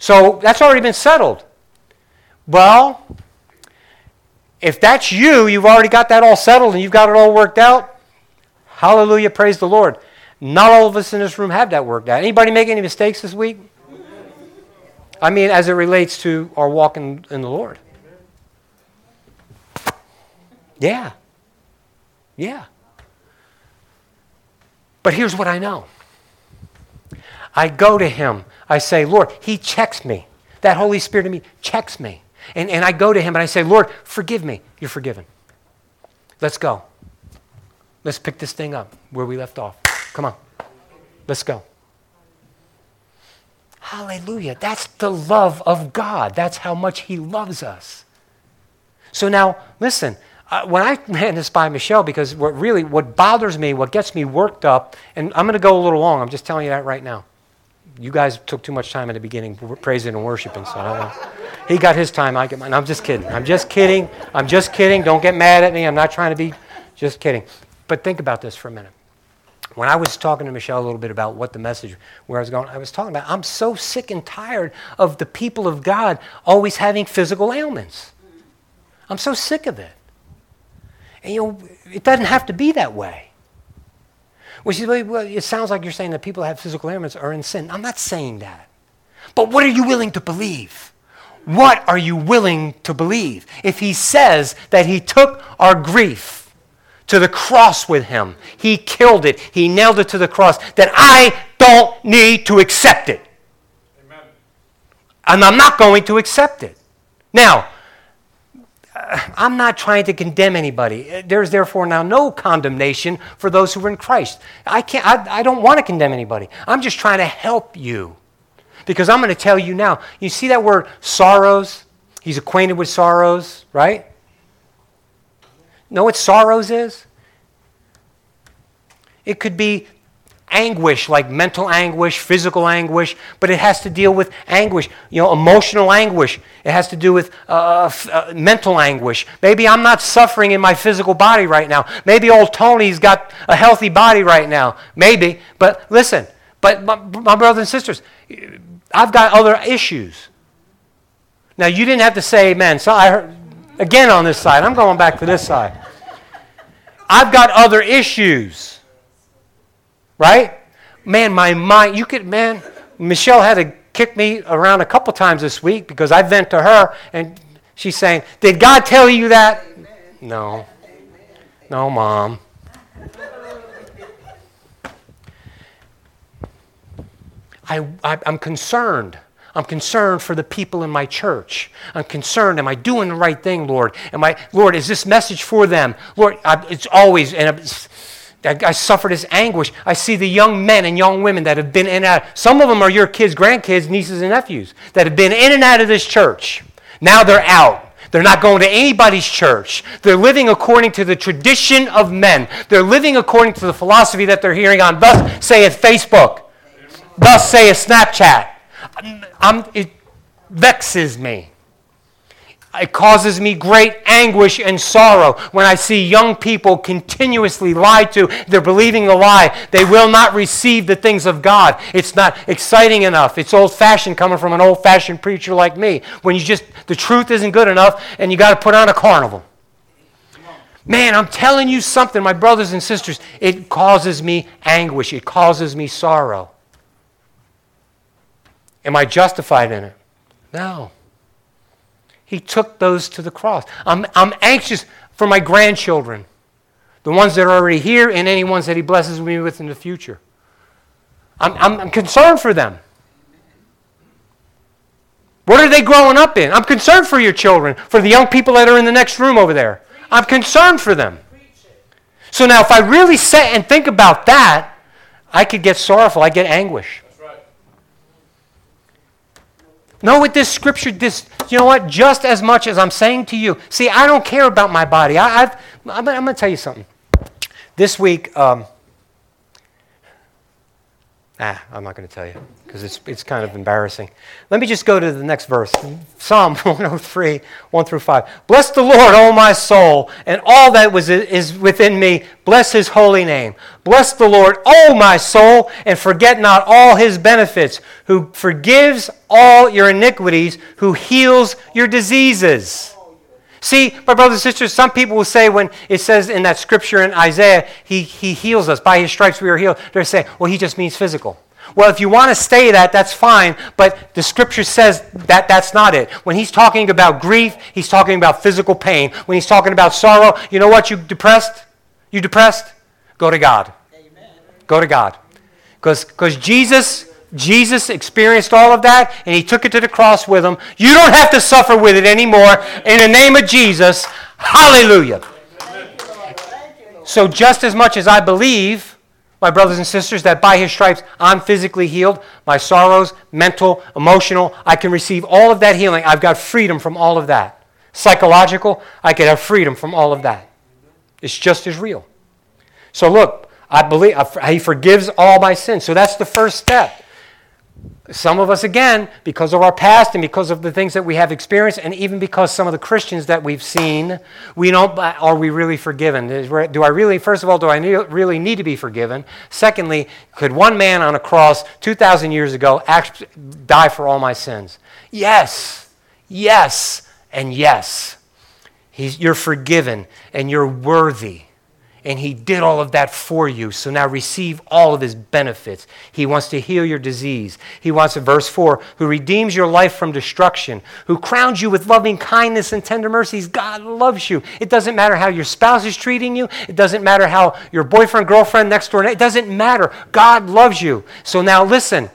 So that's already been settled. Well, if that's you, you've already got that all settled and you've got it all worked out. Hallelujah, praise the Lord. Not all of us in this room have that worked out. Anybody make any mistakes this week? I mean, as it relates to our walk in, in the Lord. Yeah. Yeah. But here's what I know I go to Him I say, Lord, He checks me. That Holy Spirit in me checks me. And, and I go to Him and I say, Lord, forgive me. You're forgiven. Let's go. Let's pick this thing up where we left off. Come on. Let's go. Hallelujah. That's the love of God. That's how much He loves us. So now, listen. Uh, when I ran this by Michelle, because what really what bothers me, what gets me worked up, and I'm going to go a little long. I'm just telling you that right now you guys took too much time in the beginning praising and worshiping. So he got his time, I get mine. I'm just kidding. I'm just kidding. I'm just kidding. Don't get mad at me. I'm not trying to be just kidding. But think about this for a minute. When I was talking to Michelle a little bit about what the message, where I was going, I was talking about I'm so sick and tired of the people of God always having physical ailments. I'm so sick of it. And you know, it doesn't have to be that way. Well, well, it sounds like you're saying that people who have physical ailments are in sin. I'm not saying that. But what are you willing to believe? What are you willing to believe? If he says that he took our grief to the cross with him, he killed it, he nailed it to the cross, then I don't need to accept it. Amen. And I'm not going to accept it. Now, I'm not trying to condemn anybody. There's therefore now no condemnation for those who are in Christ. I, can't, I, I don't want to condemn anybody. I'm just trying to help you. Because I'm going to tell you now. You see that word sorrows? He's acquainted with sorrows, right? Know what sorrows is? It could be anguish, like mental anguish, physical anguish, but it has to deal with anguish, you know, emotional anguish. It has to do with uh, f- uh, mental anguish. Maybe I'm not suffering in my physical body right now. Maybe old Tony's got a healthy body right now. Maybe. But listen, but my, my brothers and sisters, I've got other issues. Now, you didn't have to say amen. So I heard, again on this side. I'm going back to this side. I've got other issues. Right? Man, my mind, you could, man, Michelle had to kick me around a couple times this week because I vent to her and she's saying, Did God tell you that? No. No, mom. I, I, am concerned. I'm concerned for the people in my church. I'm concerned. Am I doing the right thing, Lord? Am I, Lord, is this message for them? Lord, I, it's always, and it's, I, I suffered this anguish. I see the young men and young women that have been in and out. Some of them are your kids, grandkids, nieces, and nephews that have been in and out of this church. Now they're out. They're not going to anybody's church. They're living according to the tradition of men. They're living according to the philosophy that they're hearing on, thus saith Facebook, thus saith Snapchat. I'm, it vexes me. It causes me great anguish and sorrow when I see young people continuously lied to. They're believing the lie. They will not receive the things of God. It's not exciting enough. It's old fashioned coming from an old fashioned preacher like me. When you just, the truth isn't good enough and you got to put on a carnival. Man, I'm telling you something, my brothers and sisters. It causes me anguish. It causes me sorrow. Am I justified in it? No. He took those to the cross. I'm, I'm anxious for my grandchildren, the ones that are already here, and any ones that He blesses me with in the future. I'm, I'm, I'm concerned for them. What are they growing up in? I'm concerned for your children, for the young people that are in the next room over there. I'm concerned for them. So now, if I really sit and think about that, I could get sorrowful. I get anguish. No, with this scripture, this, you know what? Just as much as I'm saying to you, see, I don't care about my body. I, have I'm, I'm going to tell you something. This week, um, ah, I'm not going to tell you because it's, it's kind of embarrassing. Let me just go to the next verse Psalm 103, 1 through 5. Bless the Lord, O my soul, and all that was, is within me. Bless his holy name. Bless the Lord, O my soul, and forget not all his benefits, who forgives all your iniquities, who heals your diseases. See, my brothers and sisters, some people will say when it says in that scripture in Isaiah, he, he heals us. By his stripes we are healed. They're saying, well, he just means physical. Well, if you want to stay that, that's fine, but the scripture says that that's not it. When he's talking about grief, he's talking about physical pain. When he's talking about sorrow, you know what? You depressed? You depressed? Go to God. Amen. Go to God. Because Jesus, Jesus experienced all of that and he took it to the cross with him. You don't have to suffer with it anymore. In the name of Jesus, hallelujah. So, just as much as I believe my brothers and sisters, that by his stripes I'm physically healed. My sorrows, mental, emotional, I can receive all of that healing. I've got freedom from all of that. Psychological, I can have freedom from all of that. It's just as real. So look, I believe he forgives all my sins. So that's the first step. Some of us, again, because of our past and because of the things that we have experienced, and even because some of the Christians that we've seen, we don't, are we really forgiven? Do I really, first of all, do I really need to be forgiven? Secondly, could one man on a cross 2,000 years ago die for all my sins? Yes, yes, and yes. He's, you're forgiven and you're worthy and He did all of that for you. So now receive all of His benefits. He wants to heal your disease. He wants, verse 4, who redeems your life from destruction, who crowns you with loving kindness and tender mercies. God loves you. It doesn't matter how your spouse is treating you, it doesn't matter how your boyfriend, girlfriend next door, it doesn't matter. God loves you. So now listen,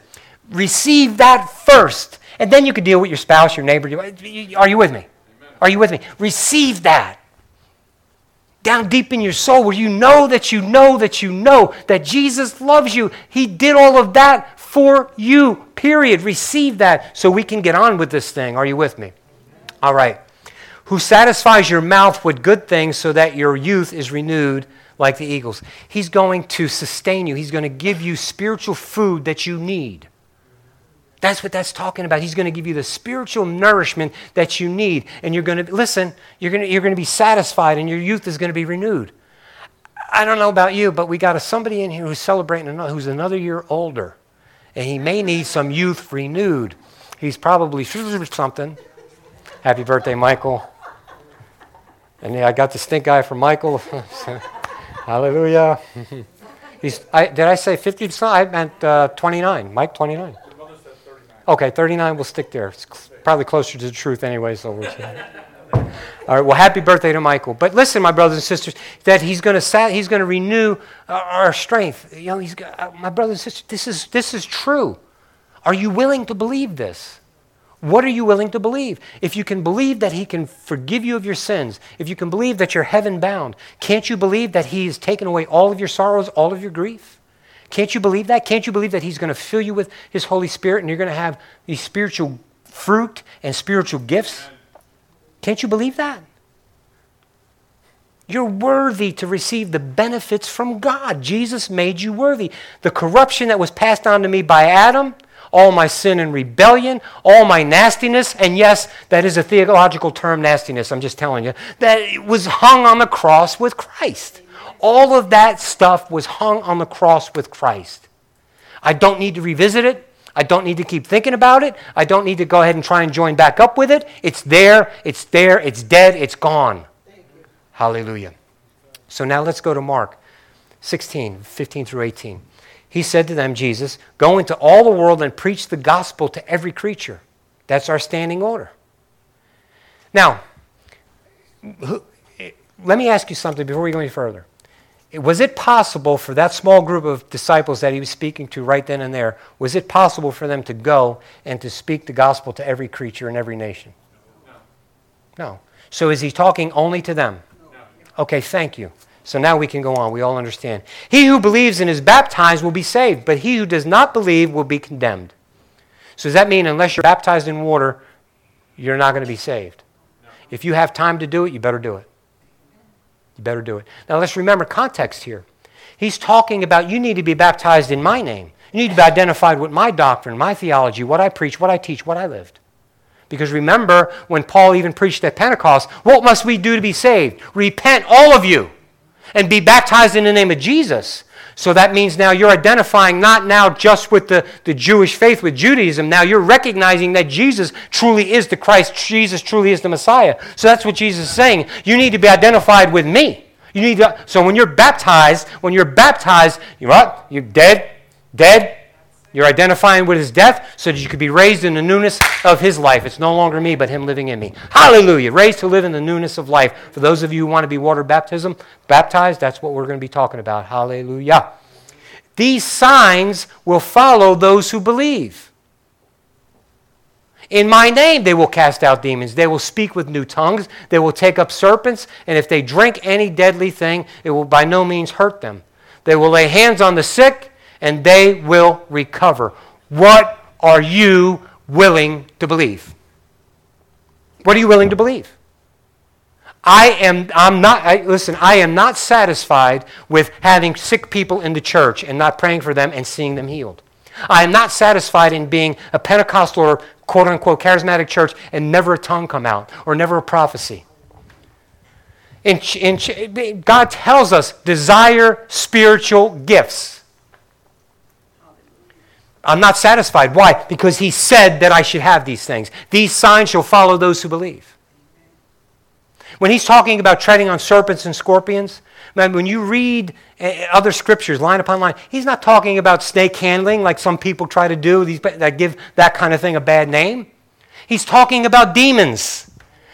receive that first, and then you can deal with your spouse, your neighbor. Are you with me? Are you with me? Receive that down deep in your soul where you know that you know that you know that Jesus loves you. He did all of that for you, period. Receive that so we can get on with this thing. Are you with me? All right. Who satisfies your mouth with good things so that your youth is renewed like the eagles. He's going to sustain you, He's going to give you spiritual food that you need. That's what that's talking about. He's going to give you the spiritual nourishment that you need. And you're going to, listen, you're going to, you're going to be satisfied and your youth is going to be renewed. I don't know about you, but we got a, somebody in here who's celebrating another, who's another year older. And he may need some youth renewed. He's probably something. Happy birthday, Michael. And I got the stink eye from Michael. Hallelujah. I, did I say 50? I meant uh, 29. Mike, 29. Okay, 39, we'll stick there. It's probably closer to the truth anyway, so we'll All right, well, happy birthday to Michael. But listen, my brothers and sisters, that he's going to he's going to renew our strength. You know, he's uh, my brothers and sisters, this is this is true. Are you willing to believe this? What are you willing to believe? If you can believe that he can forgive you of your sins, if you can believe that you're heaven bound, can't you believe that he has taken away all of your sorrows, all of your grief? Can't you believe that? Can't you believe that He's going to fill you with His Holy Spirit and you're going to have these spiritual fruit and spiritual gifts? Can't you believe that? You're worthy to receive the benefits from God. Jesus made you worthy. The corruption that was passed on to me by Adam, all my sin and rebellion, all my nastiness, and yes, that is a theological term, nastiness, I'm just telling you, that was hung on the cross with Christ. All of that stuff was hung on the cross with Christ. I don't need to revisit it. I don't need to keep thinking about it. I don't need to go ahead and try and join back up with it. It's there, it's there, it's dead, it's gone. Hallelujah. So now let's go to Mark 16, 15 through 18. He said to them, Jesus, go into all the world and preach the gospel to every creature. That's our standing order. Now, eh, let me ask you something before we go any further. Was it possible for that small group of disciples that he was speaking to right then and there, was it possible for them to go and to speak the gospel to every creature in every nation? No. no. So is he talking only to them? No. Okay, thank you. So now we can go on. We all understand. He who believes and is baptized will be saved, but he who does not believe will be condemned. So does that mean unless you're baptized in water, you're not going to be saved? No. If you have time to do it, you better do it. You better do it. Now let's remember context here. He's talking about you need to be baptized in my name. You need to be identified with my doctrine, my theology, what I preach, what I teach, what I lived. Because remember when Paul even preached at Pentecost, what must we do to be saved? Repent, all of you and be baptized in the name of Jesus. So that means now you're identifying not now just with the, the Jewish faith, with Judaism. Now you're recognizing that Jesus truly is the Christ, Jesus truly is the Messiah. So that's what Jesus is saying. You need to be identified with me. You need to, so when you're baptized, when you're baptized, you're what? You're dead, dead, you're identifying with his death so that you could be raised in the newness of his life. It's no longer me, but him living in me. Hallelujah. Raised to live in the newness of life. For those of you who want to be water baptism, baptized, that's what we're going to be talking about. Hallelujah. These signs will follow those who believe. In my name, they will cast out demons. They will speak with new tongues. They will take up serpents. And if they drink any deadly thing, it will by no means hurt them. They will lay hands on the sick and they will recover. What are you willing to believe? What are you willing to believe? I am I'm not I, listen, I am not satisfied with having sick people in the church and not praying for them and seeing them healed. I am not satisfied in being a Pentecostal or quote unquote charismatic church and never a tongue come out or never a prophecy. In, in, God tells us desire spiritual gifts. I'm not satisfied. Why? Because he said that I should have these things. These signs shall follow those who believe. When he's talking about treading on serpents and scorpions, man, when you read eh, other scriptures line upon line, he's not talking about snake handling like some people try to do these, that give that kind of thing a bad name. He's talking about demons.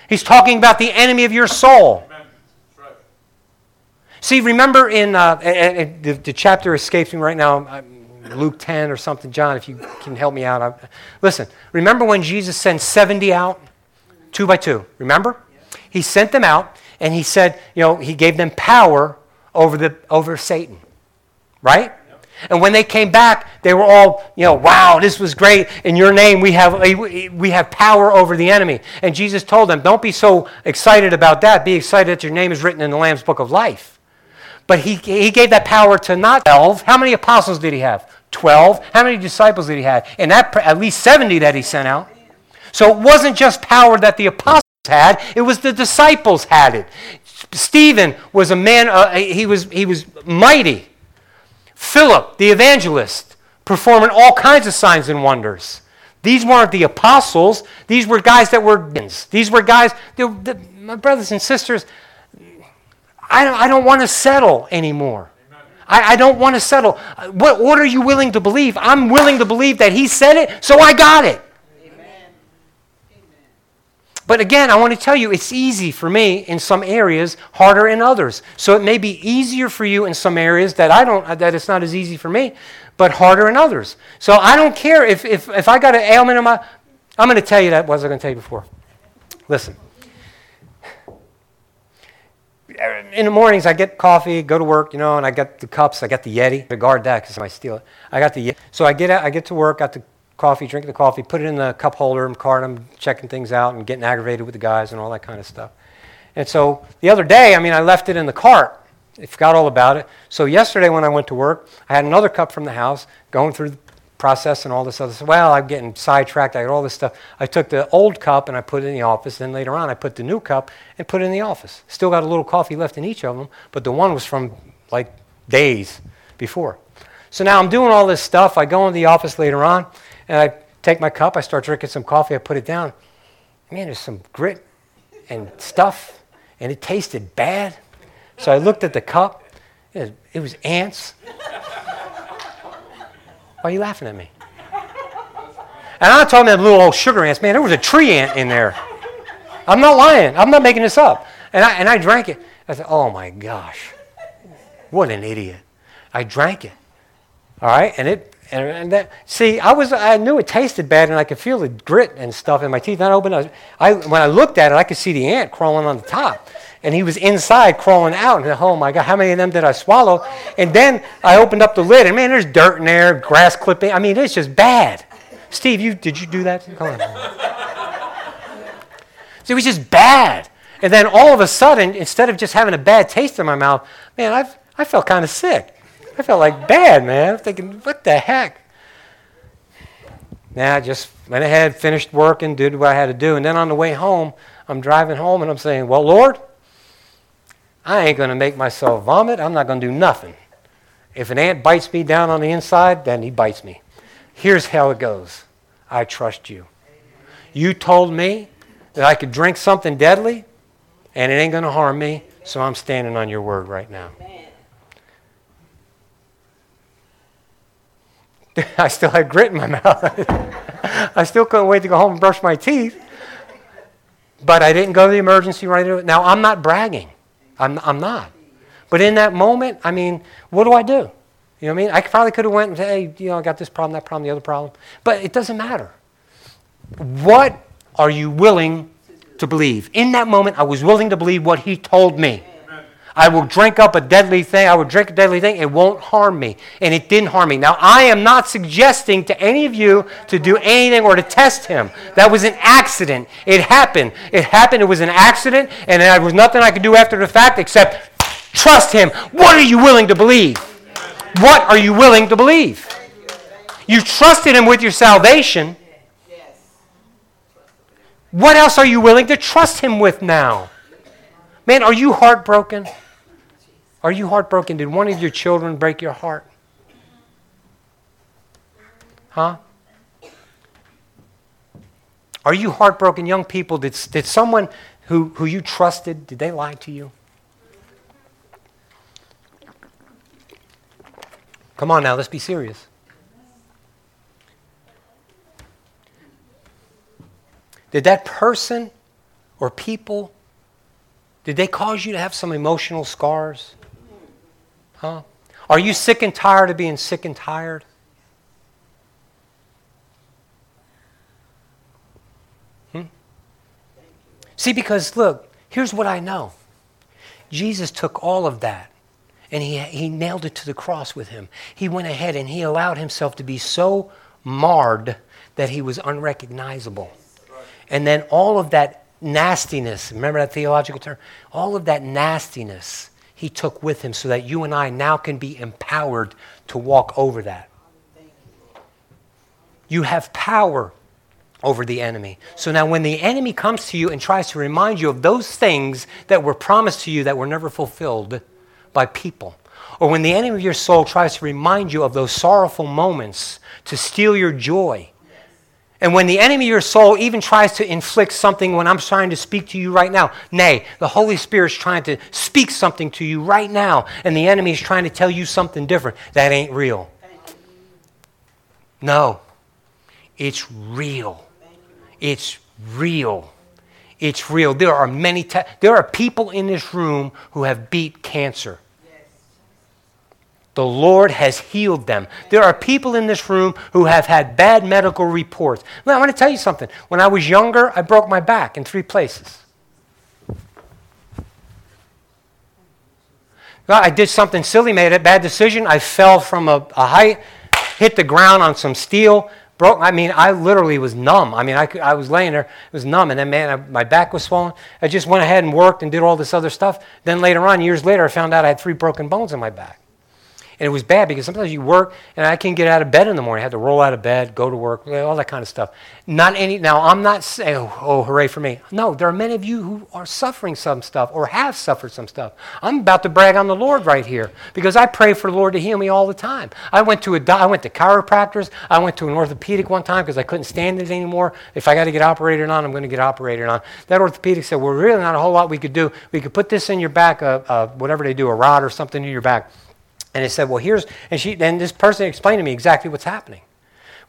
He's talking about the enemy of your soul. See, remember in uh, the, the, chapter escapes me right now. Luke 10 or something. John, if you can help me out. I, listen, remember when Jesus sent 70 out? Two by two. Remember? He sent them out and he said, you know, he gave them power over, the, over Satan. Right? And when they came back, they were all, you know, wow, this was great. In your name, we have, we have power over the enemy. And Jesus told them, don't be so excited about that. Be excited that your name is written in the Lamb's book of life. But he, he gave that power to not 12. How many apostles did he have? 12. How many disciples did he have? And that, at least 70 that he sent out. So it wasn't just power that the apostles had, it was the disciples had it. Stephen was a man, uh, he, was, he was mighty. Philip, the evangelist, performing all kinds of signs and wonders. These weren't the apostles. These were guys that were, these were guys, my brothers and sisters, I don't, I don't want to settle anymore. I, I don't want to settle. What order are you willing to believe? I'm willing to believe that He said it, so I got it. Amen. But again, I want to tell you, it's easy for me in some areas, harder in others. So it may be easier for you in some areas that I don't, that it's not as easy for me, but harder in others. So I don't care if, if, if I got an ailment in my, I'm going to tell you that, what was I going to tell you before? Listen. In the mornings, I get coffee, go to work, you know, and I got the cups, I got the Yeti. I guard that because I might steal it. I got the Yeti. So I get, out, I get to work, got the coffee, drink the coffee, put it in the cup holder, in and card I'm checking things out and getting aggravated with the guys and all that kind of stuff. And so the other day, I mean, I left it in the cart. I forgot all about it. So yesterday when I went to work, I had another cup from the house going through the processing all this other stuff. Well, I'm getting sidetracked. I got all this stuff. I took the old cup and I put it in the office. Then later on, I put the new cup and put it in the office. Still got a little coffee left in each of them, but the one was from like days before. So now I'm doing all this stuff. I go into the office later on and I take my cup. I start drinking some coffee. I put it down. Man, there's some grit and stuff, and it tasted bad. So I looked at the cup. It was ants. Why are you laughing at me? And I told him that little old sugar ants. Man, there was a tree ant in there. I'm not lying. I'm not making this up. And I, and I drank it. I said, oh my gosh, what an idiot. I drank it. All right? And it, and, and that, see, I was, I knew it tasted bad and I could feel the grit and stuff in my teeth. And I opened, I, I, when I looked at it, I could see the ant crawling on the top and he was inside crawling out. And oh my God, how many of them did I swallow? And then I opened up the lid, and man, there's dirt in there, grass clipping. I mean, it's just bad. Steve, you did you do that? Come on. so it was just bad. And then all of a sudden, instead of just having a bad taste in my mouth, man, I've, I felt kind of sick. I felt like bad, man. I'm thinking, what the heck? Now I just went ahead, finished work, and did what I had to do. And then on the way home, I'm driving home, and I'm saying, well, Lord. I ain't going to make myself vomit. I'm not going to do nothing. If an ant bites me down on the inside, then he bites me. Here's how it goes I trust you. You told me that I could drink something deadly and it ain't going to harm me, so I'm standing on your word right now. I still had grit in my mouth. I still couldn't wait to go home and brush my teeth. But I didn't go to the emergency right Now, I'm not bragging. I'm, I'm not. But in that moment, I mean, what do I do? You know what I mean? I probably could have went and said, hey, you know, I got this problem, that problem, the other problem. But it doesn't matter. What are you willing to believe? In that moment, I was willing to believe what he told me. I will drink up a deadly thing. I will drink a deadly thing. It won't harm me. And it didn't harm me. Now, I am not suggesting to any of you to do anything or to test him. That was an accident. It happened. It happened. It was an accident. And there was nothing I could do after the fact except trust him. What are you willing to believe? What are you willing to believe? You trusted him with your salvation. What else are you willing to trust him with now? Man, are you heartbroken? Are you heartbroken? Did one of your children break your heart? Huh? Are you heartbroken, young people? Did, did someone who, who you trusted, did they lie to you? Come on now, let's be serious. Did that person or people did they cause you to have some emotional scars? Huh? Are you sick and tired of being sick and tired? Hmm? See, because look, here's what I know Jesus took all of that and he, he nailed it to the cross with him. He went ahead and he allowed himself to be so marred that he was unrecognizable. And then all of that nastiness, remember that theological term? All of that nastiness he took with him so that you and I now can be empowered to walk over that. You have power over the enemy. So now, when the enemy comes to you and tries to remind you of those things that were promised to you that were never fulfilled by people, or when the enemy of your soul tries to remind you of those sorrowful moments to steal your joy, and when the enemy of your soul even tries to inflict something when I'm trying to speak to you right now, nay, the Holy Spirit's trying to speak something to you right now, and the enemy is trying to tell you something different, that ain't real. No, it's real. It's real. It's real. There are many, te- there are people in this room who have beat cancer. The Lord has healed them. There are people in this room who have had bad medical reports. Now, I want to tell you something. When I was younger, I broke my back in three places. I did something silly, made a bad decision. I fell from a, a height, hit the ground on some steel, broke. I mean, I literally was numb. I mean, I, I was laying there, it was numb, and then man, I, my back was swollen. I just went ahead and worked and did all this other stuff. Then later on, years later, I found out I had three broken bones in my back. And it was bad because sometimes you work and I can't get out of bed in the morning. I had to roll out of bed, go to work, all that kind of stuff. Not any, now I'm not saying, oh, oh, hooray for me. No, there are many of you who are suffering some stuff or have suffered some stuff. I'm about to brag on the Lord right here because I pray for the Lord to heal me all the time. I went to a, I went to chiropractors. I went to an orthopedic one time because I couldn't stand it anymore. If I got to get operated on, I'm going to get operated on. That orthopedic said, well, really not a whole lot we could do. We could put this in your back, uh, uh, whatever they do, a rod or something in your back. And it said, well, here's, and she, and this person explained to me exactly what's happening.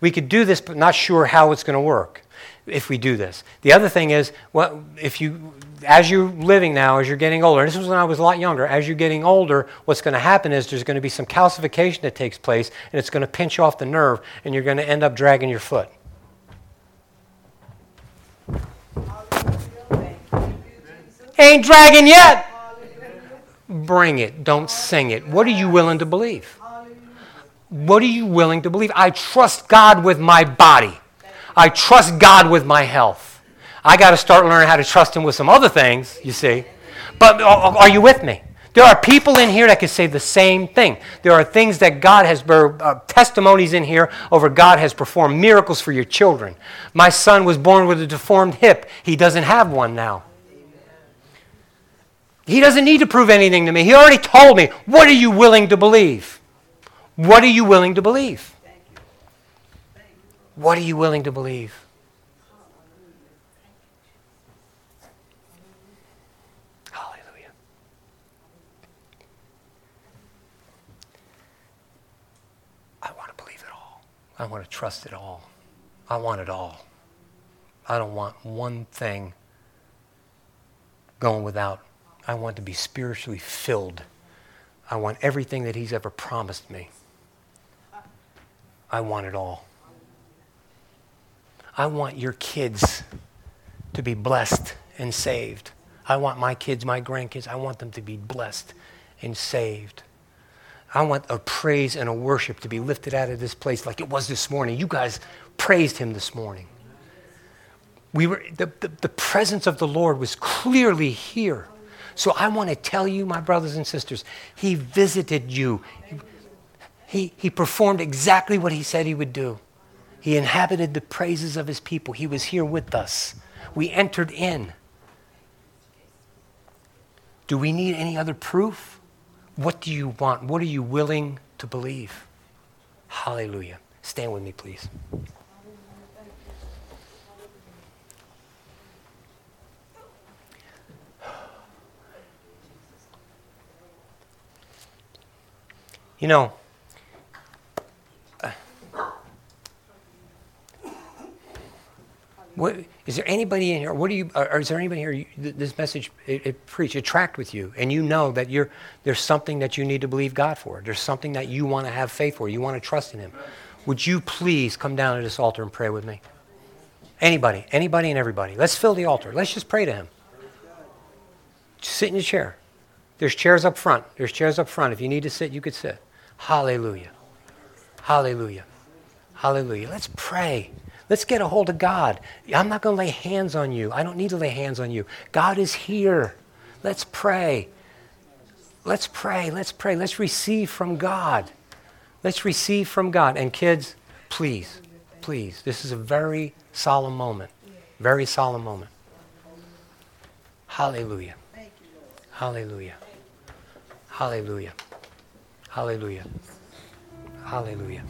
We could do this, but not sure how it's going to work if we do this. The other thing is, well, if you, as you're living now, as you're getting older, and this was when I was a lot younger, as you're getting older, what's going to happen is there's going to be some calcification that takes place, and it's going to pinch off the nerve, and you're going to end up dragging your foot. Ain't dragging yet. Bring it. Don't sing it. What are you willing to believe? What are you willing to believe? I trust God with my body. I trust God with my health. I got to start learning how to trust Him with some other things, you see. But are you with me? There are people in here that can say the same thing. There are things that God has, uh, testimonies in here over God has performed miracles for your children. My son was born with a deformed hip. He doesn't have one now. He doesn't need to prove anything to me. He already told me. What are you willing to believe? What are you willing to believe? What are you willing to believe? Hallelujah. I want to believe it all. I want to trust it all. I want it all. I don't want one thing going without I want to be spiritually filled. I want everything that He's ever promised me. I want it all. I want your kids to be blessed and saved. I want my kids, my grandkids, I want them to be blessed and saved. I want a praise and a worship to be lifted out of this place like it was this morning. You guys praised him this morning. We were, the, the, the presence of the Lord was clearly here. So I want to tell you, my brothers and sisters, He visited you. He, he performed exactly what He said He would do. He inhabited the praises of His people. He was here with us. We entered in. Do we need any other proof? What do you want? What are you willing to believe? Hallelujah. Stand with me, please. You know, uh, what, is there anybody in here? What do you? Uh, or is there anybody here? This message it, it preached, it tracked with you, and you know that you're there's something that you need to believe God for. There's something that you want to have faith for. You want to trust in Him. Would you please come down to this altar and pray with me? Anybody, anybody, and everybody. Let's fill the altar. Let's just pray to Him. Just sit in your chair. There's chairs up front. There's chairs up front. If you need to sit, you could sit. Hallelujah. Hallelujah. Hallelujah. Let's pray. Let's get a hold of God. I'm not going to lay hands on you. I don't need to lay hands on you. God is here. Let's pray. Let's pray. Let's pray. Let's receive from God. Let's receive from God. And kids, please, please, this is a very solemn moment. Very solemn moment. Hallelujah. Hallelujah. Hallelujah. Haleluja. Haleluja.